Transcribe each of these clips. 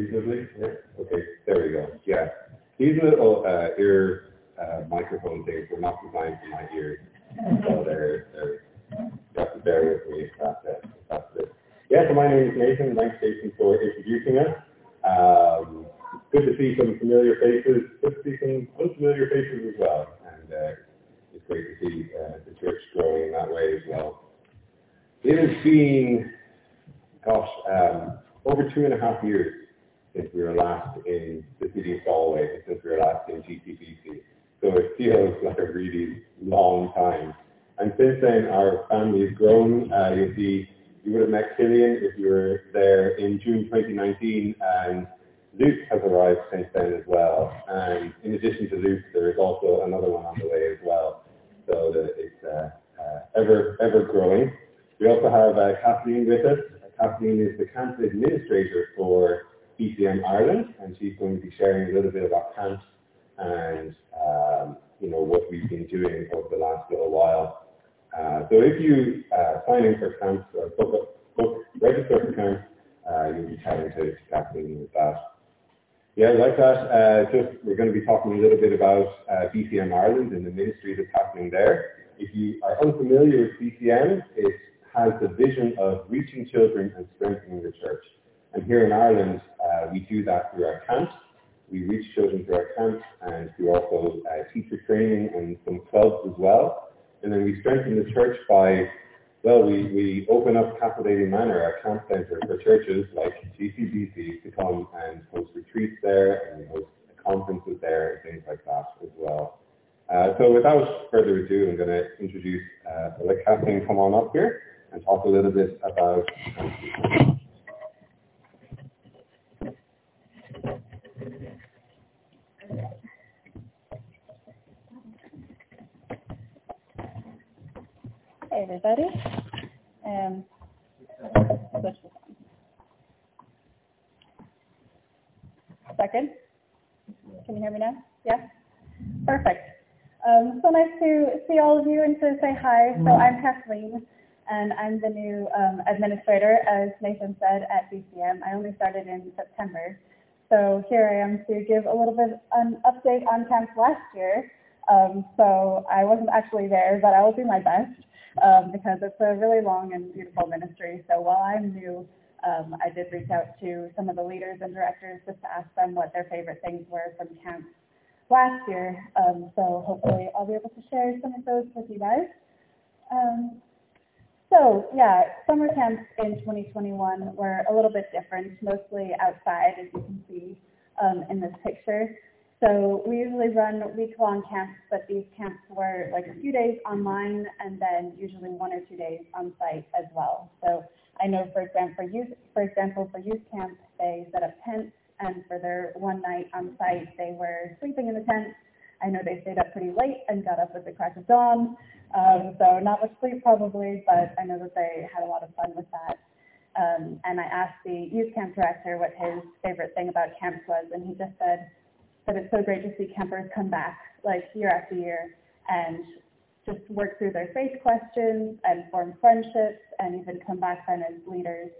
reasonably? Okay, there we go. Yeah. These little uh, ear uh, microphone things were not designed for my ears, so they're, they're you bear with me that's it. That's it. Yeah, so my name is Nathan. Thanks, Jason, for introducing us. Um, good to see some familiar faces. Good to see some unfamiliar faces as well. And uh, it's great to see uh, the church growing in that way as well. It has been, gosh, um, over two and a half years since we were last in the city of Galway, since we were last in GCBC. So it feels like a really long time. And since then, our family has grown. Uh, you'll see, you would have met Killian if you were there in June 2019, and Luke has arrived since then as well. And in addition to Luke, there is also another one on the way as well. So it's uh, uh, ever ever growing. We also have uh, Kathleen with us. Kathleen is the campus administrator for BCM Ireland, and she's going to be sharing a little bit about camps and um, you know what we've been doing over the last little while. Uh, so if you uh, sign in for camps or book, book register for camps, uh, you'll be chatting to, Kathleen with that. Yeah, like that, uh, just we're going to be talking a little bit about uh, BCM Ireland and the ministry that's happening there. If you are unfamiliar with BCM, it has the vision of reaching children and strengthening the church. And here in Ireland, uh, we do that through our camps. We reach children through our camps and through also uh, teacher training and some clubs as well. And then we strengthen the church by, well, we, we open up Castledaly Manor, our camp centre for churches like GCBC to come and host retreats there and host conferences there and things like that as well. Uh, so without further ado, I'm going to introduce, uh, Kathleen come on up here and talk a little bit about Hey everybody. Um, Second. Can you hear me now? Yeah? Perfect. Um, so nice to see all of you and to say hi. So I'm Kathleen and I'm the new um, administrator, as Nathan said, at BCM. I only started in September. So here I am to give a little bit of an update on camps last year. Um, so I wasn't actually there, but I will do my best um, because it's a really long and beautiful ministry. So while I'm new, um, I did reach out to some of the leaders and directors just to ask them what their favorite things were from camps last year. Um, so hopefully I'll be able to share some of those with you guys. Um, so yeah, summer camps in 2021 were a little bit different, mostly outside, as you can see um, in this picture. So we usually run week-long camps, but these camps were like a few days online and then usually one or two days on site as well. So I know, for example, for youth, for example, for youth camps, they set up tents, and for their one night on site, they were sleeping in the tents. I know they stayed up pretty late and got up with the crack of dawn. Um, so not much sleep probably, but I know that they had a lot of fun with that. Um, and I asked the youth camp director what his favorite thing about camps was, and he just said that it's so great to see campers come back like year after year and just work through their faith questions and form friendships and even come back then as leaders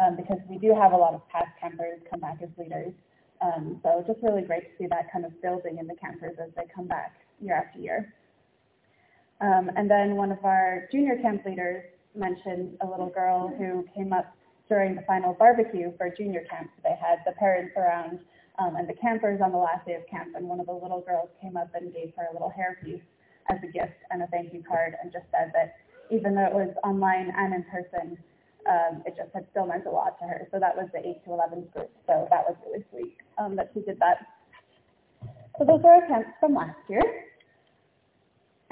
um, because we do have a lot of past campers come back as leaders. Um, so just really great to see that kind of building in the campers as they come back year after year. Um, and then one of our junior camp leaders mentioned a little girl who came up during the final barbecue for junior camp. So they had the parents around um, and the campers on the last day of camp, and one of the little girls came up and gave her a little hairpiece as a gift and a thank you card, and just said that even though it was online and in person, um, it just had still meant a lot to her. So that was the 8 to 11 group. So that was really sweet um, that she did that. So those were our camps from last year.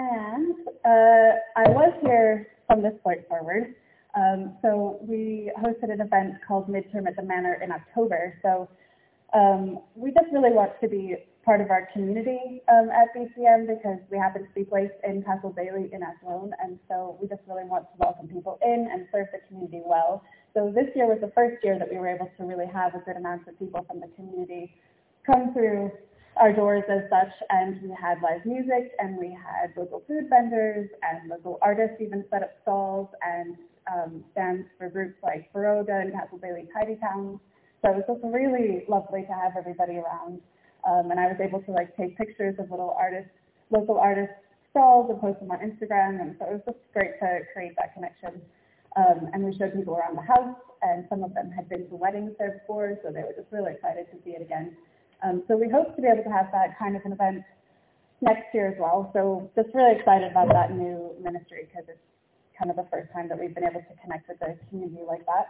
And uh, I was here from this point forward. Um, so we hosted an event called Midterm at the Manor in October. So um, we just really want to be part of our community um, at BCM because we happen to be placed in Castledaly in Athlone, and so we just really want to welcome people in and serve the community well. So this year was the first year that we were able to really have a good amount of people from the community come through our doors as such, and we had live music, and we had local food vendors, and local artists even set up stalls and um, stands for groups like Baroga and Castledaly Tidy Towns So it was just really lovely to have everybody around. Um, and I was able to like take pictures of little artists, local artists stalls and post them on Instagram. And so it was just great to create that connection. Um, and we showed people around the house and some of them had been to weddings there before, so they were just really excited to see it again. Um, so we hope to be able to have that kind of an event next year as well. So just really excited about that new ministry because it's kind of the first time that we've been able to connect with the community like that.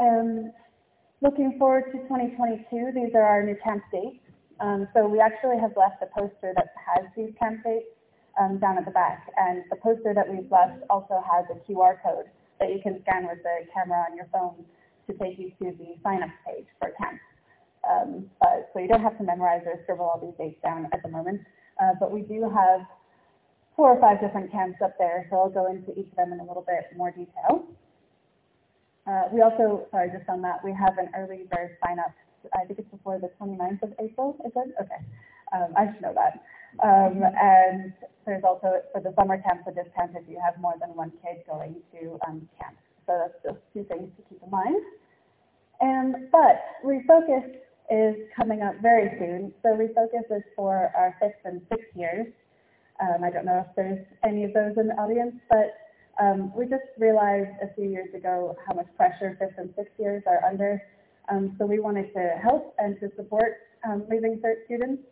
Um, looking forward to 2022, these are our new camp dates. Um, so we actually have left a poster that has these camp dates um, down at the back, and the poster that we've left also has a QR code that you can scan with the camera on your phone to take you to the sign-up page for camp. Um, but, so you don't have to memorize or scribble all these dates down at the moment. Uh, but we do have four or five different camps up there, so I'll go into each of them in a little bit more detail. Uh, we also, sorry, just on that, we have an early bird sign up. I think it's before the 29th of April, is it? Okay. Um, I should know that. Um, and there's also for the summer camps a discount if you have more than one kid going to um, camp. So that's just two things to keep in mind. And but refocus is coming up very soon. So refocus is for our fifth and sixth years. Um, I don't know if there's any of those in the audience, but um, we just realized a few years ago how much pressure fifth and sixth years are under. Um, so we wanted to help and to support um, Leaving Cert students.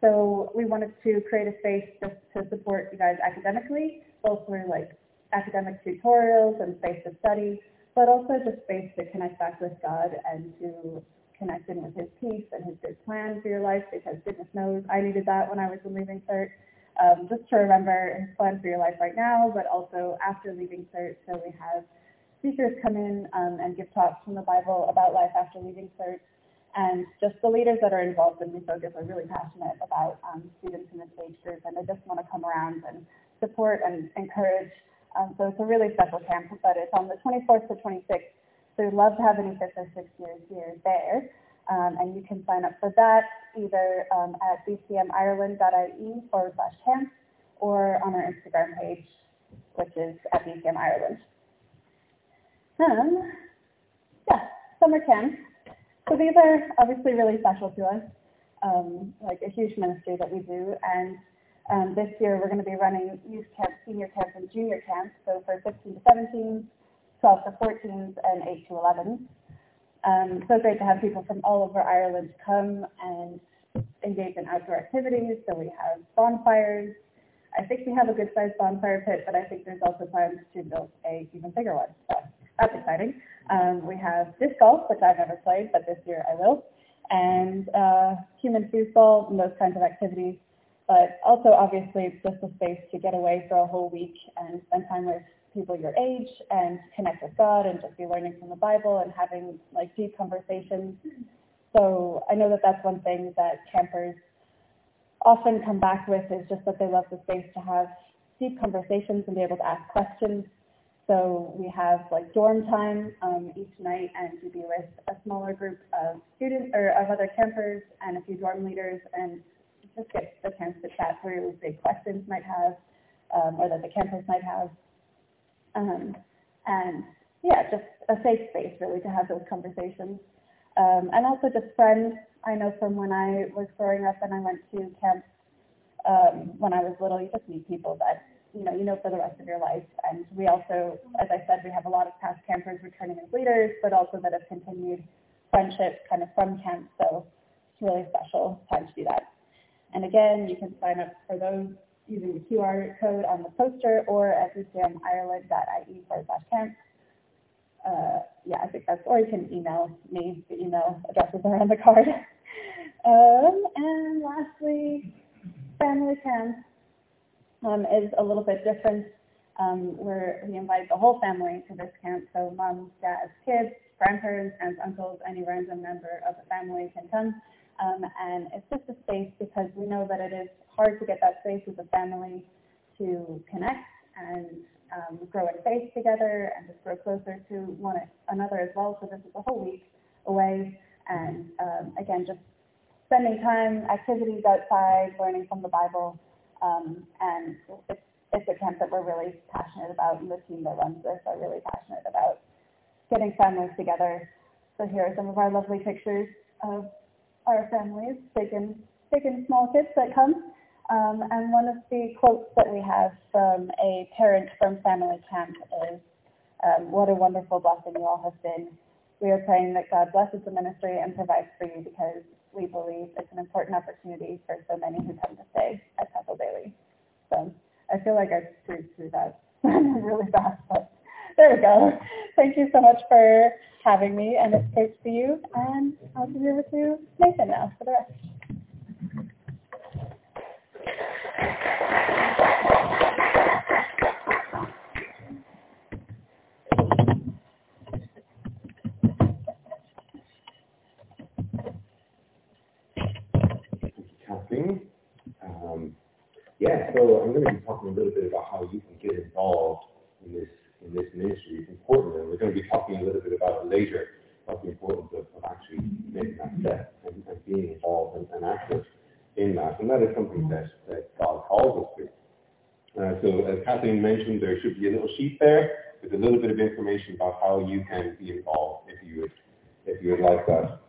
So we wanted to create a space just to support you guys academically, both through like academic tutorials and space to study, but also just space to connect back with God and to connect in with his peace and his good plan for your life because goodness knows I needed that when I was in leaving cert. Um, just to remember his plan for your life right now, but also after leaving cert. So we have speakers come in um, and give talks from the Bible about life after leaving cert. And just the leaders that are involved in Refocus are really passionate about um, students in this age group, and they just want to come around and support and encourage. Um, so it's a really special camp, but it's on the 24th to 26th. So we'd love to have any fifth or sixth years here there. Um, and you can sign up for that either um, at bcmireland.ie forward slash camp or on our Instagram page, which is at BCM. Um, yeah, summer camp. So these are obviously really special to us, um, like a huge ministry that we do. And um, this year we're going to be running youth camp, senior camp, and junior camp. So for 15 to 17, 12 to 14s, and 8 to 11s. Um, so great to have people from all over Ireland come and engage in outdoor activities. So we have bonfires. I think we have a good sized bonfire pit, but I think there's also plans to build a even bigger one. So that's exciting. Um, we have disc golf, which I've never played, but this year I will, and uh, human foosball and those kinds of activities. But also, obviously, it's just a space to get away for a whole week and spend time with people your age and connect with God and just be learning from the Bible and having like deep conversations. So I know that that's one thing that campers often come back with is just that they love the space to have deep conversations and be able to ask questions so we have like dorm time um, each night and to be with a smaller group of students or of other campers and a few dorm leaders and just get the chance to chat through big questions might have um, or that the campers might have. Um, and yeah, just a safe space really to have those conversations. Um, and also just friends. I know from when I was growing up and I went to camp um, when I was little, you just meet people that you know, you know for the rest of your life. And we also, as I said, we have a lot of past campers returning as leaders, but also that have continued friendships kind of from camp. So it's really special time to do that. And again, you can sign up for those using the QR code on the poster or at bcmireland.ie forward slash camp. Uh, yeah, I think that's, or you can email me. The email addresses are on the card. um, and lastly, family camp um, is a little bit different. Um, where we invite the whole family to this camp, so moms, dads, kids, grandparents, aunts, uncles, any random member of the family can come. Um, and it's just a space because we know that it is hard to get that space as a family to connect and um, grow in faith together and just grow closer to one another as well. So this is a whole week away, and um, again, just spending time, activities outside, learning from the Bible, um, and it's, it's a camp that we're really passionate about, and the team that runs this are really passionate about getting families together. So here are some of our lovely pictures of our families, big and, big and small kids that come. Um, and one of the quotes that we have from a parent from family camp is, um, what a wonderful blessing you all have been. We are praying that God blesses the ministry and provides for you because we believe it's an important opportunity for so many who come to stay at Temple Bailey. So I feel like I screwed through that really fast, but there we go. Thank you so much for having me, and it's great to see you. And I'll be here with you, Nathan, now for the rest. Kathleen. Um, yeah, so I'm going to be talking a little bit about how you can get involved in this in this ministry. is important, and we're going to be talking a little bit about it later, about the importance of, of actually making that step and, and being involved and, and, active in that. And that is something that, that God calls us to. Uh, so as Kathleen mentioned, there should be a little sheet there with a little bit of information about how you can be involved if you would, if you would like that.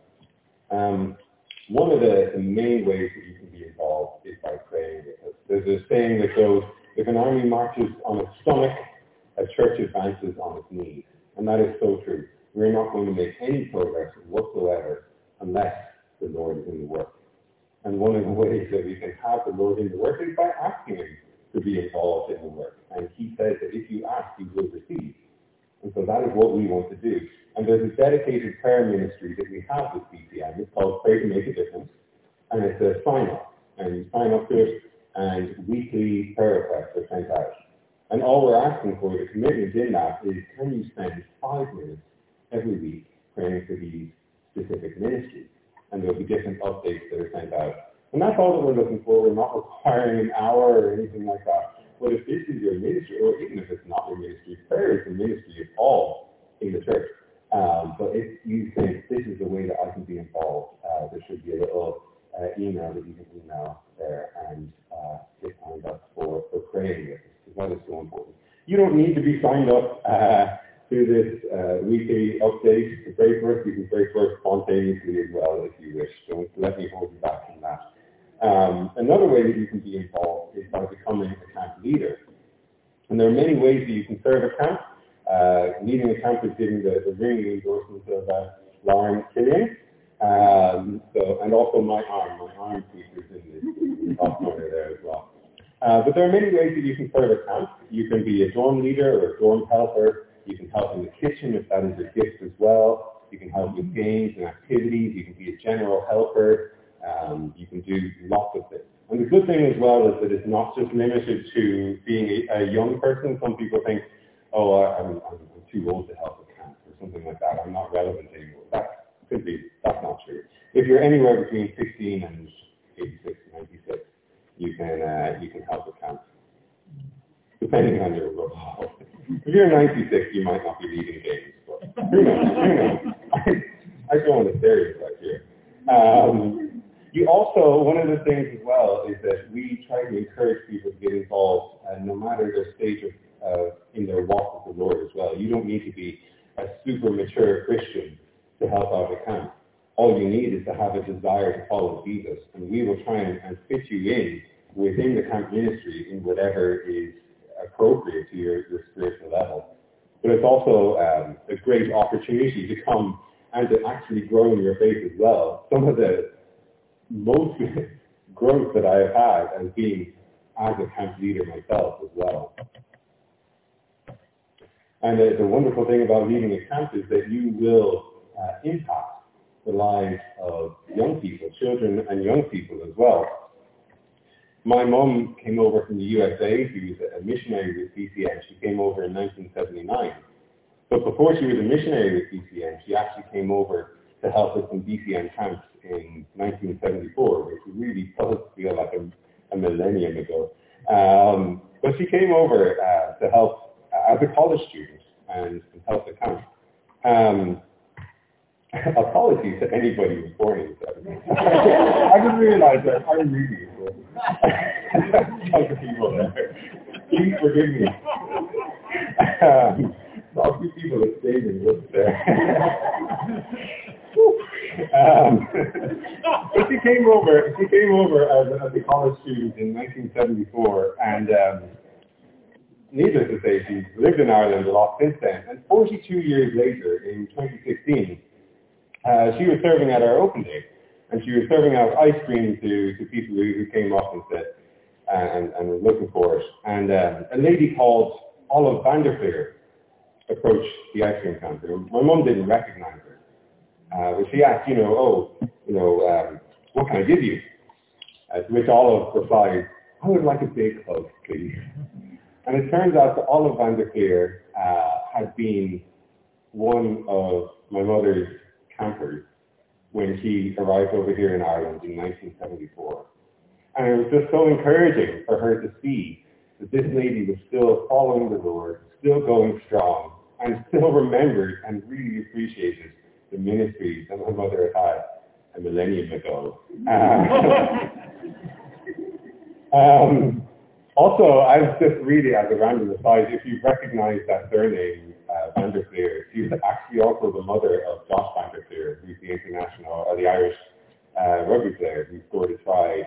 Um, one of the, the, main ways that you can be involved is by praying. There's a saying that goes, if an army marches on its stomach, a church advances on its knees. And that is so true. We're not going to make any progress whatsoever unless the Lord is in the work. And one of the ways that we can have the Lord in the work is by asking Him to be involved in the work. And He says that if you ask, you will receive. And so that is what we want to do. And there's a dedicated prayer ministry that we have with BCM. It's called Pray to Make a Difference. And it's a sign up. And you sign up to it and weekly prayer requests are sent out. And all we're asking for, the commitment in that is can you spend five minutes every week praying for these specific ministries? And there'll be different updates that are sent out. And that's all that we're looking for. We're not requiring an hour or anything like that. But if this is your ministry, or even if it's not your ministry, prayer is the ministry of all in the church. Um, but if you think this is the way that I can be involved, uh, there should be a little uh, email that you can email You don't need to be signed up uh, to this uh, weekly update to pray for us. You can pray for us spontaneously as well if you wish. Don't let me hold you back from that. Um, another way that you can be involved is by becoming a camp leader. And there are many ways that you can serve a camp. Uh, leading a camp is giving the, the ringing endorsement of uh, Lauren. Um, so, and also my arm, my arm features in the top corner there as well. Uh, but there are many ways that you can serve a camp. You can be a dorm leader or a dorm helper. You can help in the kitchen if that is your gift as well. You can help with games and activities. You can be a general helper. Um, you can do lots of things. And the good thing as well is that it's not just limited to being a, a young person. Some people think, oh, I'm, I'm, too old to help a camp or something like that. I'm not relevant anymore. That could be, that's not true. If you're anywhere between 16 and 86, 96, you can, uh, you can help a camp, depending on your role. if you're 96, you might not be leading games. I, I go on the stereotype here. Um, you also, one of the things as well is that we try to encourage people to get involved, uh, no matter their stage of uh, in their walk with the Lord as well. You don't need to be a super mature Christian to help out a camp. All you need is to have a desire to follow Jesus, and we will try and, and fit you in within the camp ministry in whatever is appropriate to your, your spiritual level. But it's also um, a great opportunity to come and to actually grow in your faith as well. Some of the most growth that I have had as being as a camp leader myself as well. And the, the wonderful thing about leading a camp is that you will uh, impact the lives of young people, children and young people as well. My mom came over from the USA. She was a missionary with BCM. She came over in 1979. But before she was a missionary with BCM, she actually came over to help with some BCM camps in 1974, which really does feel like a, a millennium ago. Um, but she came over uh, to help as a college student and, and help the camp. Um, apologies to anybody who's born in the I just realized that I'm really Other people there. Please forgive me. Um, I'll give people a statement what's there. um, but she came over. She came over as, as a college student in 1974, and um, needless to say, she's lived in Ireland a lot since then. And 42 years later, in 2016, uh, she was serving at our open day, and she was serving out ice cream to, to people who, who came up and said, and, and were looking for it. And um, a lady called Olive van der Flier approached the ice cream counter. My mum didn't recognize her. Uh, but she asked, you know, oh, you know, um, what can I give you? Uh, to which Olive replied, I would like a big hug, please. And it turns out that Olive van der Flier uh, had been one of my mother's campers when she arrived over here in Ireland in 1974. And it was just so encouraging for her to see that this lady was still following the Lord, still going strong, and still remembered and really appreciated the ministry that my mother had a millennium ago. Um, um, also, I was just really as a random aside, if you recognize that surname, uh, van der Flier, she was actually also the mother of Josh van der Flier, who's the international, or the Irish uh, rugby player who scored a try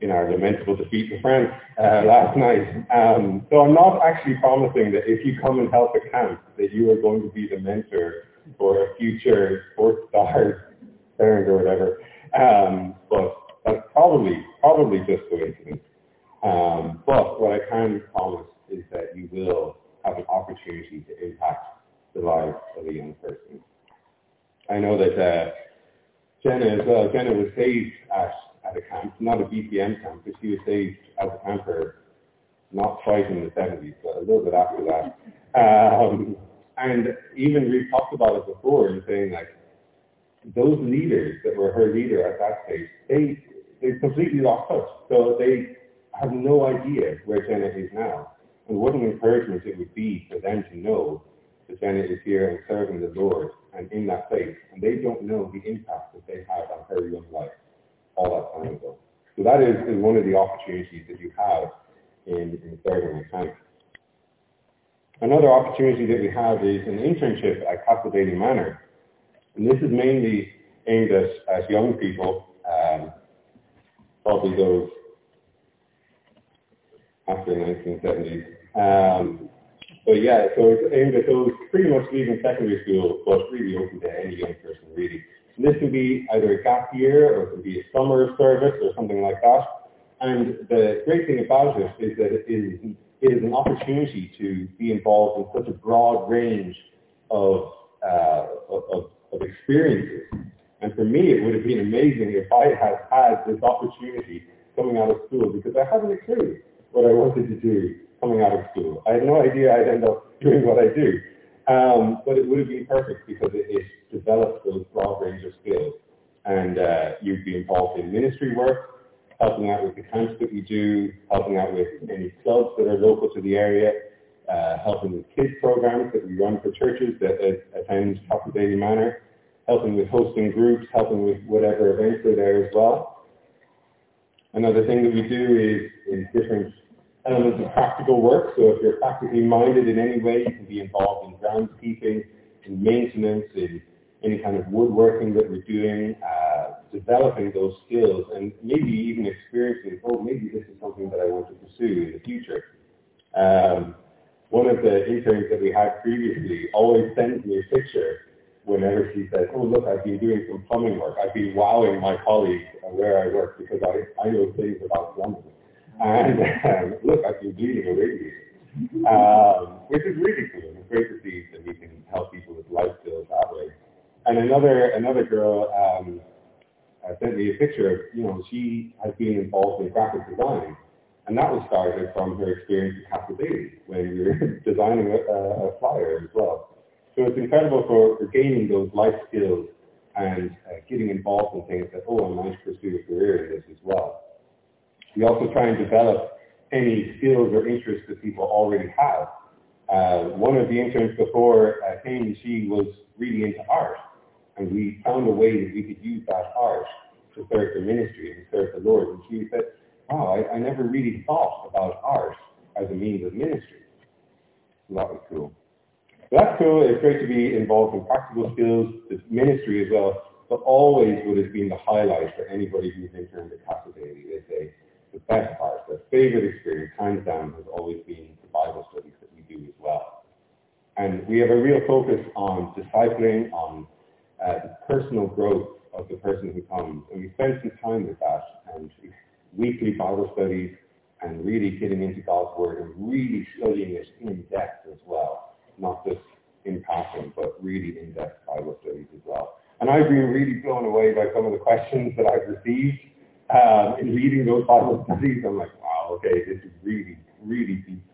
in our lamentable defeat to France uh, last night. Um, so I'm not actually promising that if you come and help a camp that you are going to be the mentor for a future sports star parent or whatever. Um, but that's probably probably just coincidence. Um, but what I can promise is that you will have an opportunity to impact the lives of a young person. I know that uh, Jenna as well. Jenna was saved at at a camp, not a BCM camp, but she was saved as a camper, not quite in the 70s, but a little bit after that. Um, and even we've talked about it before in saying like, those leaders that were her leader at that stage, they, they completely lost touch. So they have no idea where Jenna is now. And what an encouragement it would be for them to know that Jenna is here and serving the Lord and in that place. And they don't know the impact that they had on her young life all that time ago. So that is, is one of the opportunities that you have in, in serving a camp. Another opportunity that we have is an internship at Castledaly Manor. And this is mainly aimed at, at young people, um, probably those after the 1970s. Um, but yeah, so it's aimed at those pretty much leaving secondary school, but really open to any young person, really. And this can be either a gap year or it can be a summer service or something like that. And the great thing about it is that it is, it is an opportunity to be involved in such a broad range of, uh, of, of experiences. And for me, it would have been amazing if I had had this opportunity coming out of school because I hadn't a clue what I wanted to do coming out of school. I had no idea I'd end up doing what I do. Um, but it would have been perfect because it, it develops those broad range of skills. And uh, you'd be involved in ministry work, helping out with the camps that we do, helping out with any clubs that are local to the area, uh, helping with kids programs that we run for churches that uh, attend Castledaly Manor, helping with hosting groups, helping with whatever events are there as well. Another thing that we do is, is different elements of practical work. So if you're practically minded in any way, you can be involved in groundskeeping, in maintenance, in any kind of woodworking that we're doing, uh, developing those skills, and maybe even experiencing, oh, maybe this is something that I want to pursue in the future. Um, one of the interns that we had previously always sends me a picture whenever she says, oh, look, I've been doing some plumbing work. I've been wowing my colleagues where I work because I, I know things about plumbing. And um, look, I've been bleeding already, um, which is really cool. It's great to see that we can help people with life skills that way. And another another girl um, uh, sent me a picture of, you know, she has been involved in graphic design. And that was started from her experience at Castledaly when we were designing a, a, flyer as well. So it's incredible for, for gaining those life skills and uh, getting involved in things that, oh, I might pursue a career in this as well. We also try and develop any skills or interests that people already have. Uh, one of the interns before uh, came, she was really into art. And we found a way that we could use that art to serve the ministry and serve the Lord. And she said, wow, I, I never really thought about art as a means of ministry. So that was cool. So that's cool. It's great to be involved in practical skills, the ministry as well. But always what has been the highlight for anybody who's interned at Castle Daly is a the best part, the favorite experience, hands down, has always been the Bible studies that we do as well. And we have a real focus on discipling, on uh, the personal growth of the person who comes. And we spend some time with that and weekly Bible studies and really getting into God's Word and really studying it in depth as well. Not just in passing, but really in-depth Bible studies as well. And I've been really blown away by some of the questions that I've received in reading those Bible studies. I'm like, wow, okay, this is really, really deep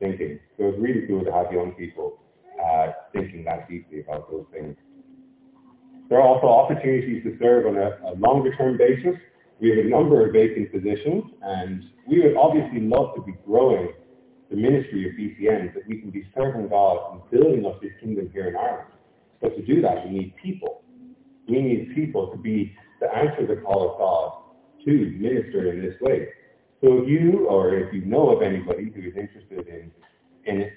thinking. So it's really cool to have young people uh, thinking that deeply about those things. There are also opportunities to serve on a, a longer term basis. We have a number of vacant positions and we would obviously love to be growing the ministry of BCM so that we can be serving God and building up this kingdom here in Ireland. But to do that, we need people. We need people to be to answer the call of God to minister in this way. So if you or if you know of anybody who is interested in in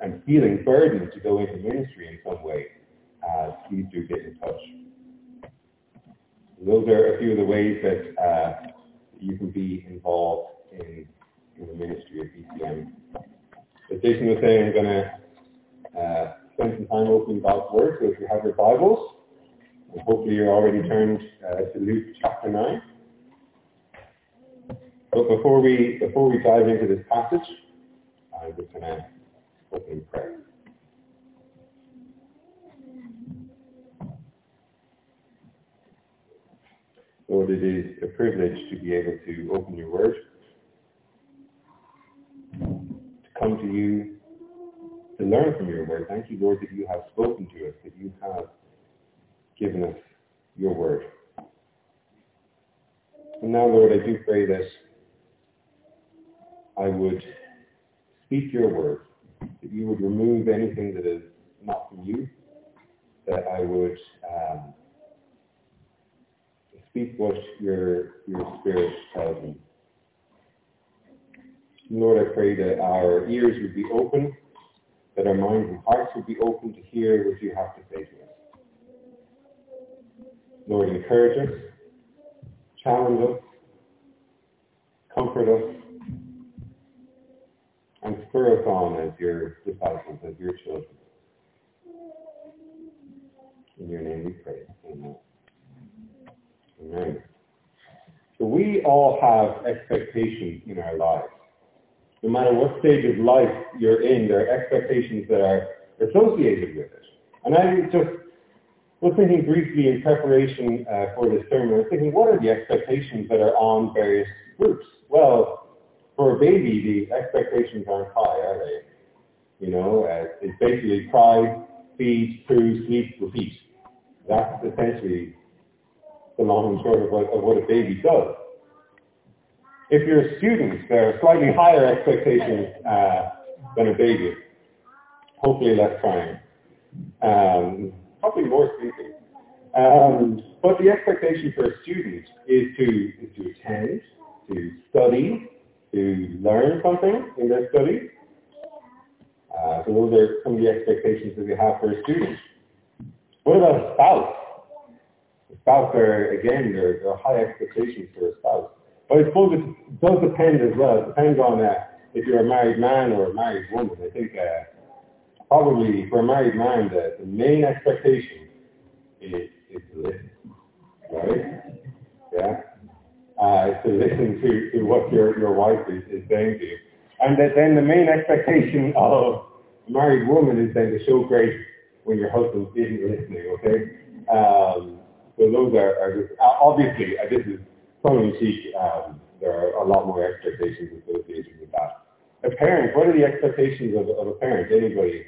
and feeling burdened to go into ministry in some way, uh, please do get in touch. Those are a few of the ways that uh, you can be involved in, in the ministry of BCM. As Jason was saying, I'm going to uh, spend some time opening God's Word. So if you have your Bibles, hopefully you're already turned uh, to Luke chapter 9. But before we before we dive into this passage, I'm just going to open prayer. Lord, it is a privilege to be able to open your word, to come to you, to learn from your word. Thank you, Lord, that you have spoken to us, that you have given us your word. And now, Lord, I do pray that I would speak your word, that you would remove anything that is not from you, that I would um, speak what your, your spirit tells me. Lord, I pray that our ears would be open, that our minds and hearts would be open to hear what you have to say to us. Lord, encourage us, challenge us, comfort us, and spur us on as your disciples, as your children. In your name we pray. Amen. Amen. So we all have expectations in our lives. No matter what stage of life you're in, there are expectations that are associated with it. And I just was thinking briefly in preparation uh, for this sermon, I was thinking, what are the expectations that are on various groups? Well, for a baby, the expectations aren't high, are they? You know, uh, it's basically cry, feed, poo, sleep, repeat. That's essentially the long and short of what, of what a baby does. If you're a student, there are slightly higher expectations uh, than a baby. Hopefully less crying. Um, probably more sleeping. Um, but the expectation for a student is to, is to attend, to study, to learn something in their studies. Uh, so those are some of the expectations that we have for a student. What about a spouse? A spouse are, again, there, are high expectations for a spouse. But I suppose it does depend as well. It depends on uh, if you're a married man or a married woman. I think uh, probably for a married man, the, the main expectation is, is to listen, right? Yeah? Uh, to listen to, to what your, your wife is, is saying to you. And that then the main expectation of a married woman is then to show grace when your husband isn't listening, okay? Um, so those are, are just, obviously, uh, this is tongue in cheek, um, there are a lot more expectations associated with that. A parent, what are the expectations of, of a parent? Anybody,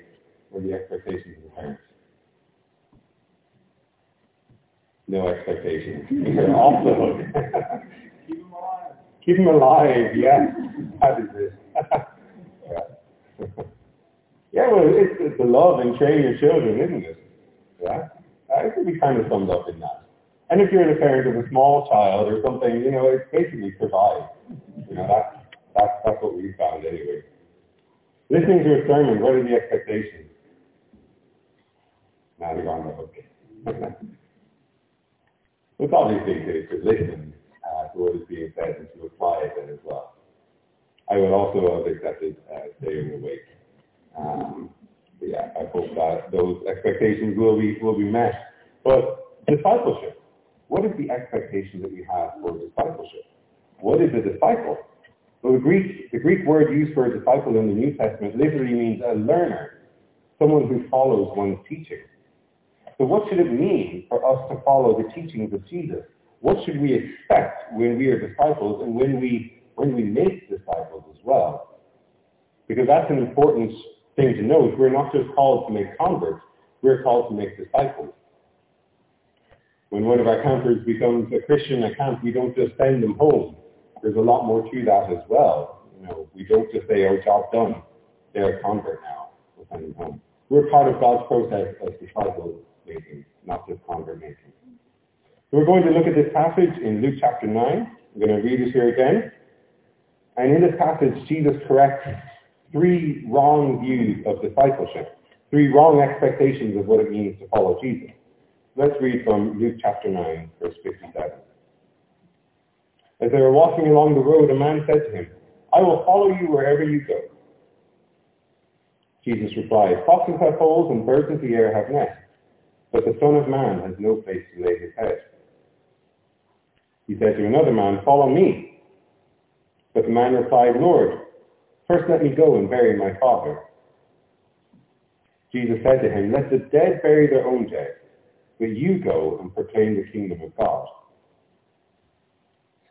what are the expectations of a parent? No expectations. You're off the hook. Keep them alive. Keep them alive, yeah. That is it. yeah. yeah, well, it's, it's the love and train your children, isn't it? Yeah. I think we kind of summed up in that. And if you're the parent of a small child or something, you know, it's basically survive. You know, that's, that's, that's what we found anyway. Listening to a sermon, what are the expectations? Now they're on the hook. it's obviously to, to listen uh, to what is being said and to apply it then as well. I would also have accepted uh, staying awake. Um, yeah, I hope that those expectations will be will be met. But discipleship, what is the expectation that we have for discipleship? What is a disciple? Well, the Greek the Greek word used for a disciple in the New Testament literally means a learner, someone who follows one's teaching. So what should it mean for us to follow the teachings of Jesus? What should we expect when we are disciples and when we when we make disciples as well? Because that's an important thing to note. We're not just called to make converts, we're called to make disciples. When one of our campers becomes a Christian camp, we don't just send them home. There's a lot more to that as well. You know, we don't just say, oh, job done. They're a convert now. We'll send them home. We're part of God's process of disciple making, not just convert making. So we're going to look at this passage in Luke chapter 9. I'm going to read it here again. And in this passage, Jesus corrects three wrong views of discipleship, three wrong expectations of what it means to follow Jesus. Let's read from Luke chapter 9, verse 57. As they were walking along the road, a man said to him, I will follow you wherever you go. Jesus replied, Foxes have holes and birds of the air have nests, but the Son of Man has no place to lay his head. He said to another man, Follow me. But the man replied, Lord, first let me go and bury my father. Jesus said to him, Let the dead bury their own dead, but you go and proclaim the kingdom of God.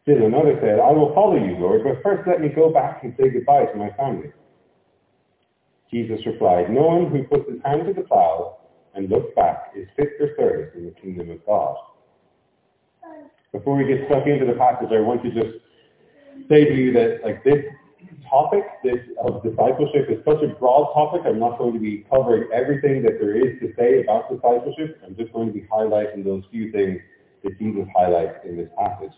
Still another said, I will follow you, Lord, but first let me go back and say goodbye to my family. Jesus replied, No one who puts his hand to the plow and look back is fit for service in the kingdom of God. Before we get stuck into the passage, I want to just say to you that like this topic this of discipleship is such a broad topic. I'm not going to be covering everything that there is to say about discipleship. I'm just going to be highlighting those few things that Jesus highlights in this passage.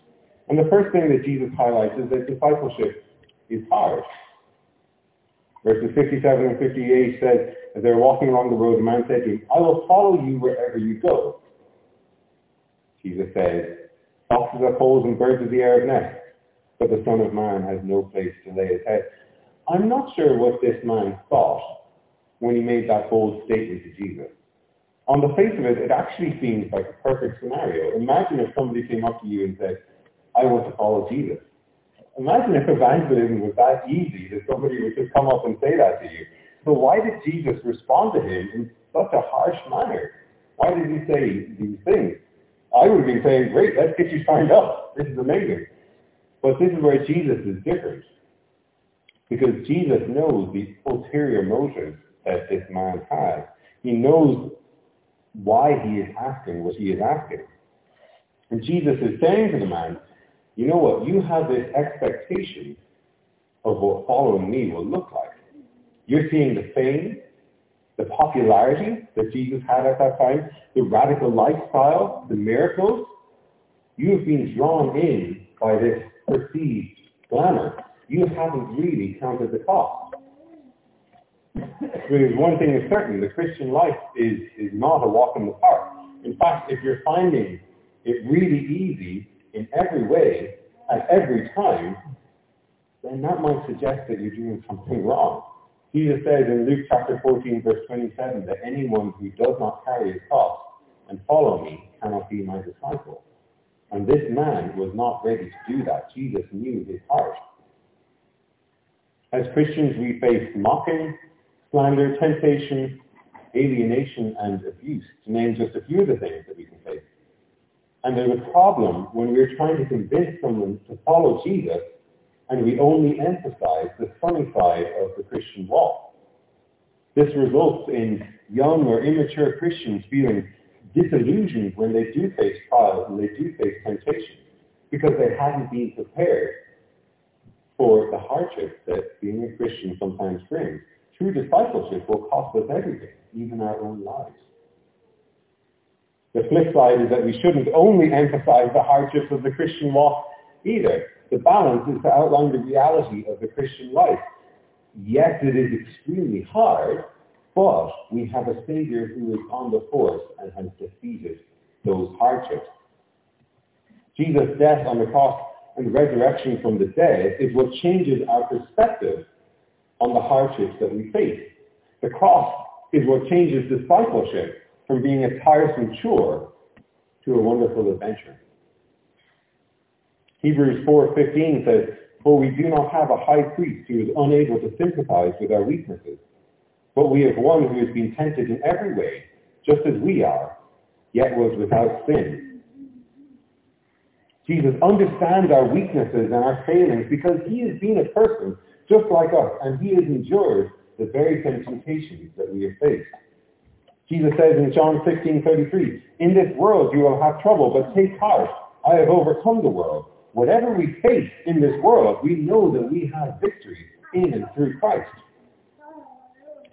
And the first thing that Jesus highlights is that discipleship is hard. Verses 57 and 58 says, as they were walking along the road, the man said to him, I will follow you wherever you go. Jesus said, Foxes have holes and birds of the air have nests, but the Son of Man has no place to lay his head. I'm not sure what this man thought when he made that bold statement to Jesus. On the face of it, it actually seems like a perfect scenario. Imagine if somebody came up to you and said, I want to follow Jesus. Imagine if evangelism was that easy that somebody would just come up and say that to you. So why did Jesus respond to him in such a harsh manner? Why did he say these things? I would have been saying, great, let's get you signed up. This is amazing. But this is where Jesus is different. Because Jesus knows the ulterior motives that this man has. He knows why he is asking what he is asking. And Jesus is saying to the man, you know what, you have this expectation of what following me will look like. You're seeing the fame, the popularity that Jesus had at that time, the radical lifestyle, the miracles. You have been drawn in by this perceived glamour. You haven't really counted the cost. Because one thing is certain, the Christian life is, is not a walk in the park. In fact, if you're finding it really easy every way, at every time, then that might suggest that you're doing something wrong. Jesus says in Luke chapter 14, verse 27, that anyone who does not carry his cross and follow me cannot be my disciple. And this man was not ready to do that. Jesus knew his heart. As Christians, we face mocking, slander, temptation, alienation, and abuse, to name just a few of the things that we can face. And there's a problem when we're trying to convince someone to follow Jesus and we only emphasize the sunny side of the Christian walk. This results in young or immature Christians feeling disillusioned when they do face trials and they do face temptation because they haven't been prepared for the hardships that being a Christian sometimes brings. True discipleship will cost us everything, even our own lives. The flip side is that we shouldn't only emphasize the hardships of the Christian walk either. The balance is to outline the reality of the Christian life. Yes, it is extremely hard, But we have a Savior who is on the force and has defeated those hardships. Jesus' death on the cross and resurrection from the dead is what changes our perspective on the hardships that we face. The cross is what changes discipleship from being a tiresome chore to a wonderful adventure. Hebrews 4.15 says, For we do not have a high priest who is unable to sympathize with our weaknesses, but we have one who has been tempted in every way, just as we are, yet was without sin. Jesus understands our weaknesses and our failings because he has been a person just like us, and he has endured the very same temptations that we have faced. Jesus says in John 16:33, "In this world you will have trouble, but take heart. I have overcome the world." Whatever we face in this world, we know that we have victory in and through Christ.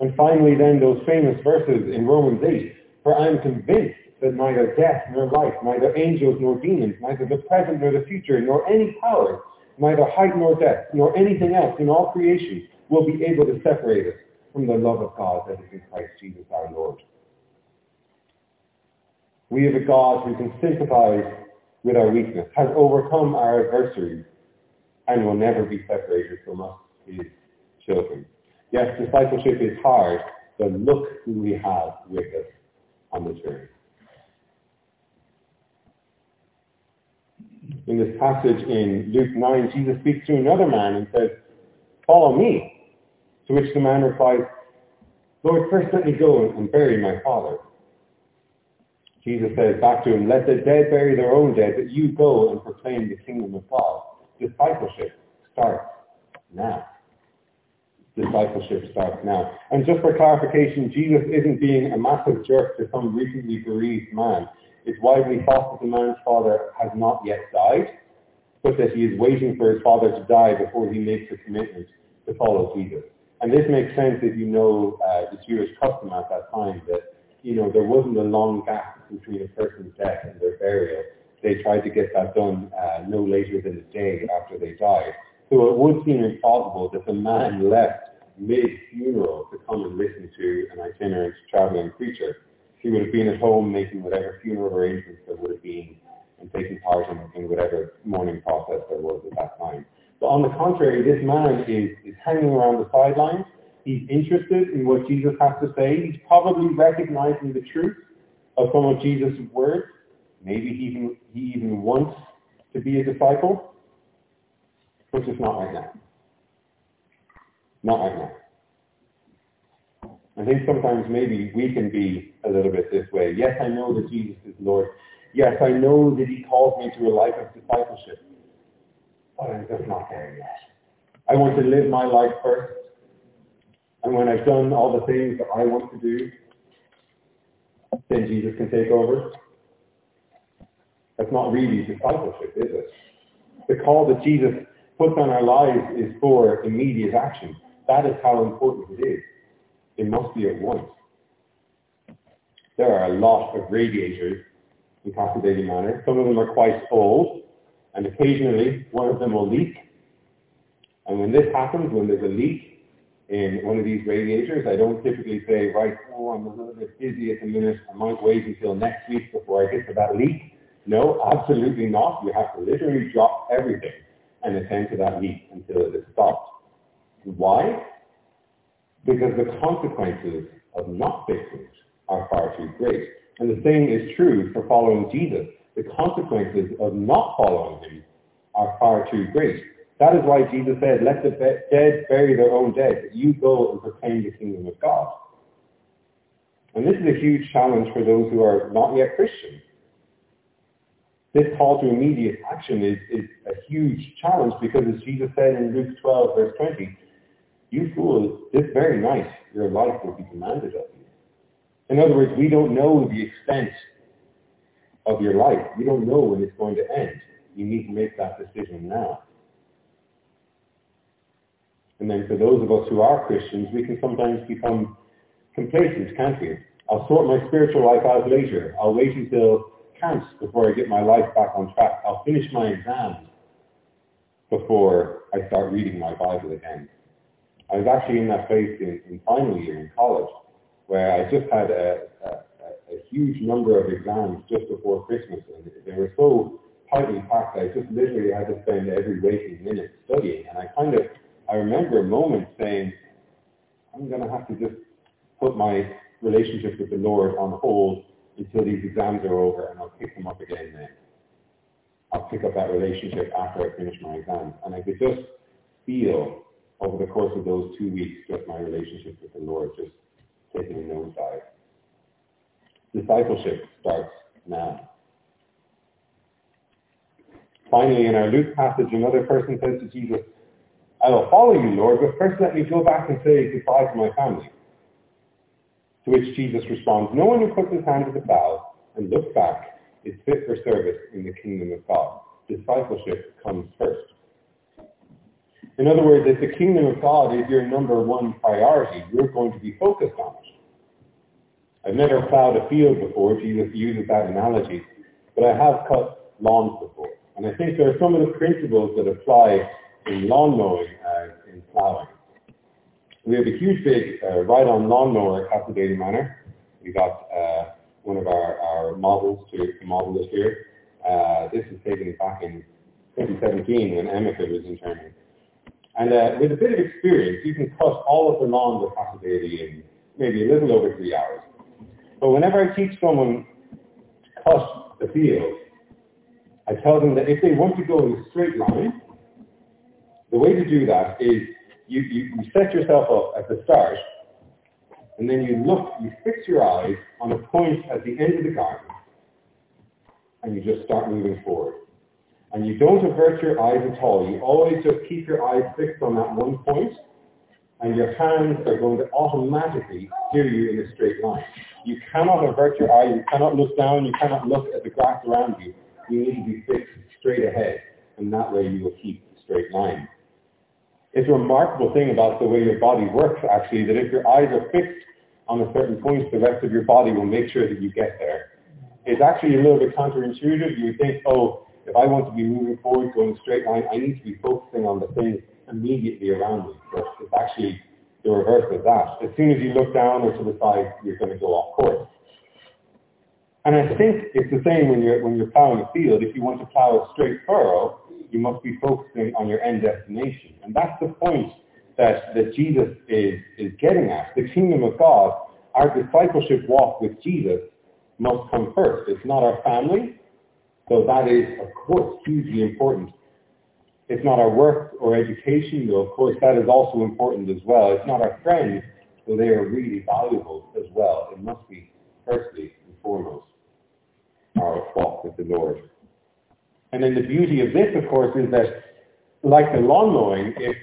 And finally then those famous verses in Romans 8, "For I am convinced that neither death nor life, neither angels nor demons, neither the present nor the future, nor any power, neither height nor depth, nor anything else in all creation will be able to separate us from the love of God that is in Christ Jesus our Lord. We have a God who can sympathize with our weakness, has overcome our adversaries, and will never be separated from us, his children. Yes, discipleship is hard, but look who we have with us on the journey. In this passage in Luke 9, Jesus speaks to another man and says, follow me. To which the man replies, Lord, first let me go and bury my father. Jesus says back to him, let the dead bury their own dead, but you go and proclaim the kingdom of God. Discipleship starts now. Discipleship starts now. And just for clarification, Jesus isn't being a massive jerk to some recently bereaved man. It's widely thought that the man's father has not yet died, but that he is waiting for his father to die before he makes a commitment to follow Jesus. And this makes sense if you know uh, the Jewish custom at that time that, you know, there wasn't a long gap between a person's death and their burial. They tried to get that done uh, no later than a day after they died. So it would seem impossible that the man left mid-funeral to come and listen to an itinerant traveling preacher. He would have been at home making whatever funeral arrangements there would have been and taking part in, in whatever mourning process there was at that time. But on the contrary, this man is, is hanging around the sidelines. He's interested in what Jesus has to say. He's probably recognizing the truth of some of Jesus' words. Maybe he even, he even wants to be a disciple, but just not right now. Not right now. I think sometimes maybe we can be a little bit this way. Yes, I know that Jesus is Lord. Yes, I know that he calls me to a life of discipleship. But I'm just not there yet. I want to live my life first. And when I've done all the things that I want to do, then Jesus can take over. That's not really discipleship, is it? The call that Jesus puts on our lives is for immediate action. That is how important it is. It must be at once. There are a lot of radiators in Castledaly Manor. Some of them are quite old, and occasionally one of them will leak. And when this happens, when there's a leak in one of these radiators, I don't typically say, right, oh, I'm a little bit busy at the minute. I might wait until next week before I get to that leak. No, absolutely not. You have to literally drop everything and attend to that leak until it is stopped. Why? Because the consequences of not fixing it are far too great. And the same is true for following Jesus. The consequences of not following him are far too great. That is why Jesus said, let the dead bury their own dead, but you go and proclaim the kingdom of God. And this is a huge challenge for those who are not yet Christians. This call to immediate action is, is a huge challenge because as Jesus said in Luke 12, verse 20, you fools, this very night your life will be demanded of you. In other words, we don't know the extent of your life. We don't know when it's going to end. You need to make that decision now. And then for those of us who are Christians, we can sometimes become complacent, can't we? I'll sort my spiritual life out later. I'll wait until camps before I get my life back on track. I'll finish my exams before I start reading my Bible again. I was actually in that phase in, in final year in college where I just had a, a, a huge number of exams just before Christmas, and they were so tightly packed. I just literally had to spend every waking minute studying, and I kind of I remember a moment saying, I'm going to have to just put my relationship with the Lord on hold until these exams are over, and I'll pick them up again then. I'll pick up that relationship after I finish my exams. And I could just feel over the course of those two weeks just my relationship with the Lord just taking a nosedive. Discipleship starts now. Finally, in our Luke passage, another person says to Jesus, I will follow you, Lord, but first let me go back and say goodbye to my family. To which Jesus responds, No one who puts his hand to the plow and looks back is fit for service in the kingdom of God. Discipleship comes first. In other words, if the kingdom of God is your number one priority, you're going to be focused on it. I've never plowed a field before, Jesus uses that analogy, but I have cut lawns before. And I think there are some of the principles that apply in lawn mowing as in plowing. We have a huge big uh, ride-on lawn lawnmower at Castle Manor. We got uh, one of our, our models to, to model this year. Uh, this was taken back in 2017 when Emeka was in interning. And uh, with a bit of experience, you can cut all of the lawns of Castle in maybe a little over three hours. But whenever I teach someone to cut the field, I tell them that if they want to go in a straight line, the way to do that is you, you, you set yourself up at the start, and then you look, you fix your eyes on a point at the end of the garden, and you just start moving forward. And you don't avert your eyes at all. You always just keep your eyes fixed on that one point, and your hands are going to automatically steer you in a straight line. You cannot avert your eyes. You cannot look down. You cannot look at the grass around you. You need to be fixed straight ahead, and that way you will keep a straight line. It's a remarkable thing about the way your body works, actually, that if your eyes are fixed on a certain point, the rest of your body will make sure that you get there. It's actually a little bit counterintuitive. You think, oh, if I want to be moving forward, going straight line, I need to be focusing on the things immediately around me. But it's actually the reverse of that. As soon as you look down or to the side, you're going to go off course. And I think it's the same when you're when you're plowing a field. If you want to plow a straight furrow, you must be focusing on your end destination. And that's the point that, that Jesus is, is getting at. The kingdom of God, our discipleship walk with Jesus must come first. It's not our family, so that is, of course, hugely important. It's not our work or education, though of course that is also important as well. It's not our friends, though they are really valuable as well. It must be firstly and foremost our walk with the Lord. And then the beauty of this, of course, is that, like the lawn mowing, if,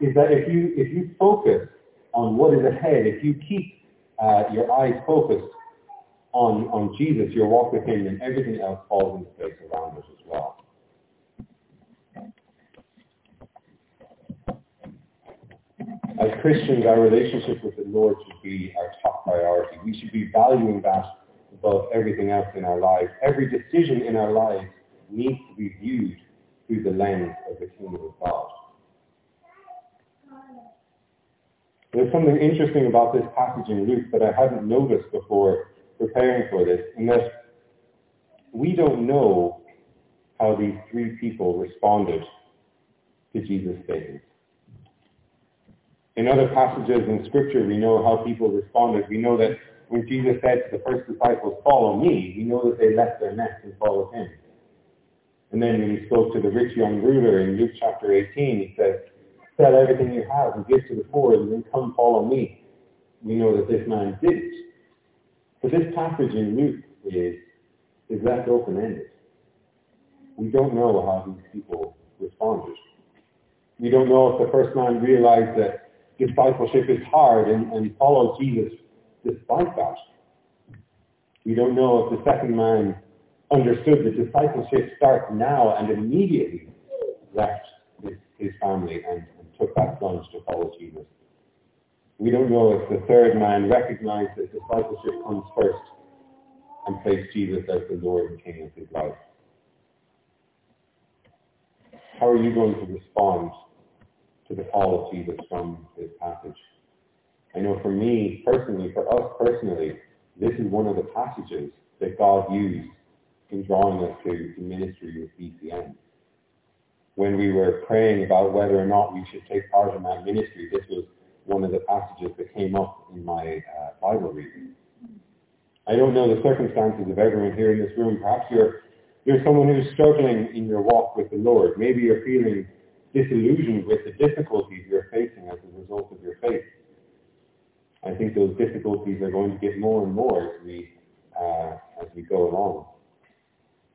is that if you if you focus on what is ahead, if you keep uh, your eyes focused on on Jesus, your walk with Him, then everything else falls into place around us as well. As Christians, our relationship with the Lord should be our top priority. We should be valuing that above everything else in our lives. Every decision in our lives needs to be viewed through the lens of the kingdom of God. There's something interesting about this passage in Luke that I hadn't noticed before preparing for this, in that we don't know how these three people responded to Jesus' statements. In other passages in Scripture, we know how people responded. We know that when Jesus said to the first disciples, follow me, we know that they left their nets and followed him. And then when he spoke to the rich young ruler in Luke chapter 18, he said, sell everything you have and give to the poor and then come follow me. We know that this man didn't. But this passage in Luke is, is left open-ended. We don't know how these people responded. We don't know if the first man realized that discipleship is hard and, and followed Jesus despite that. We don't know if the second man understood that discipleship starts now and immediately left his, his family and, and took that plunge to follow Jesus. We don't know if the third man recognized that discipleship comes first and placed Jesus as the Lord and King of his life. How are you going to respond to the call of Jesus from this passage? I know for me personally, for us personally, this is one of the passages that God used in drawing us to, to ministry with BCM. When we were praying about whether or not we should take part in that ministry, this was one of the passages that came up in my uh, Bible reading. I don't know the circumstances of everyone here in this room. Perhaps you're you're someone who's struggling in your walk with the Lord. Maybe you're feeling disillusioned with the difficulties you're facing as a result of your faith. I think those difficulties are going to get more and more as we uh, as we go along.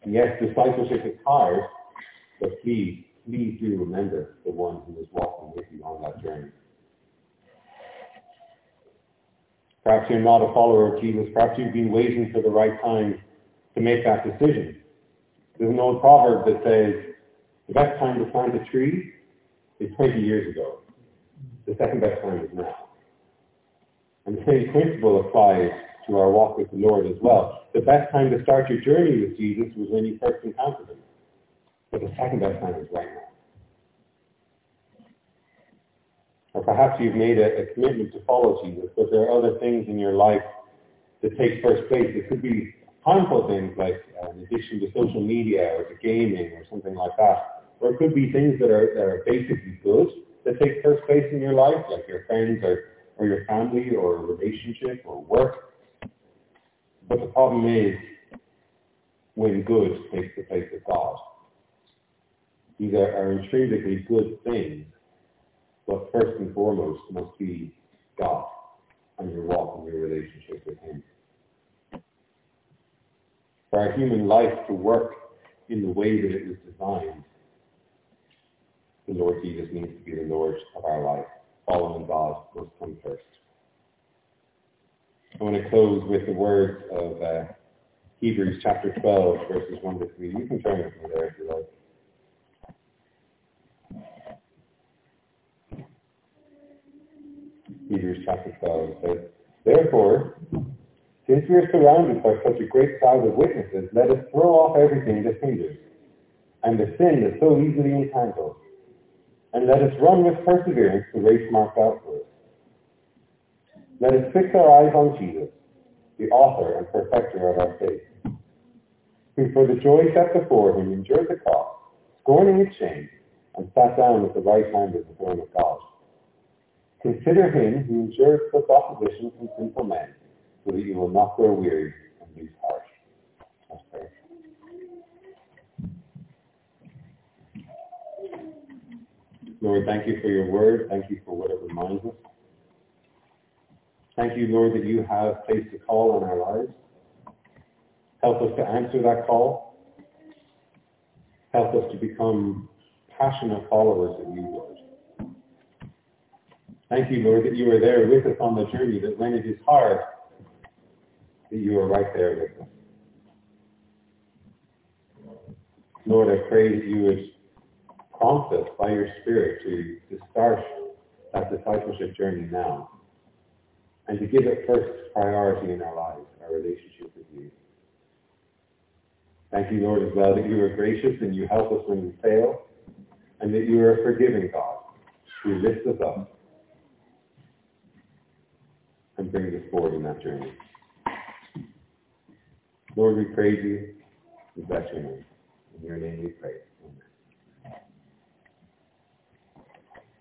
Yes, discipleship is hard, but please, please do remember the one who is walking with you on that journey. Perhaps you're not a follower of Jesus. Perhaps you've been waiting for the right time to make that decision. There's an old proverb that says, the best time to plant a tree is 20 years ago. The second best time is now. And the same principle applies to our walk with the Lord as well. The best time to start your journey with Jesus was when you first encountered him. But the second best time is right now. Or perhaps you've made a, a commitment to follow Jesus, but there are other things in your life that take first place. It could be harmful things like uh, addiction to social media or to gaming or something like that. Or it could be things that are, that are basically good that take first place in your life, like your friends or, or your family or a relationship or work. But the problem is when good takes the place of God. These are, are intrinsically good things, but first and foremost must be God and your walk and your relationship with Him. For our human life to work in the way that it was designed, the Lord Jesus needs to be the Lord of our life. Following God must come first. I want to close with the words of uh, Hebrews chapter 12, verses 1 to 3. You can turn with me there if you like. Hebrews chapter 12 says, Therefore, since we are surrounded by such a great cloud of witnesses, let us throw off everything that hinders, and the sin that so easily entangles, and let us run with perseverance the race marked out for us. Let us fix our eyes on Jesus, the author and perfecter of our faith, who for the joy set before him endured the cross, scorning its shame, and sat down at the right hand of the throne of God. Consider him who endured such opposition from sinful men, so that you will not grow weary and lose heart. Lord, thank you for your word. Thank you for what it reminds us. Thank you, Lord, that you have placed a call in our lives. Help us to answer that call. Help us to become passionate followers of you, Lord. Thank you, Lord, that you are there with us on the journey, that when it is hard, that you are right there with us. Lord, I pray that you would prompt us by your Spirit to, to start that discipleship journey now and to give it first priority in our lives, our relationship with you. Thank you, Lord, as well, that you are gracious and you help us when we fail, and that you are a forgiving God who lifts us up and brings us forward in that journey. Lord, we praise you. We bless your name. In your name we pray.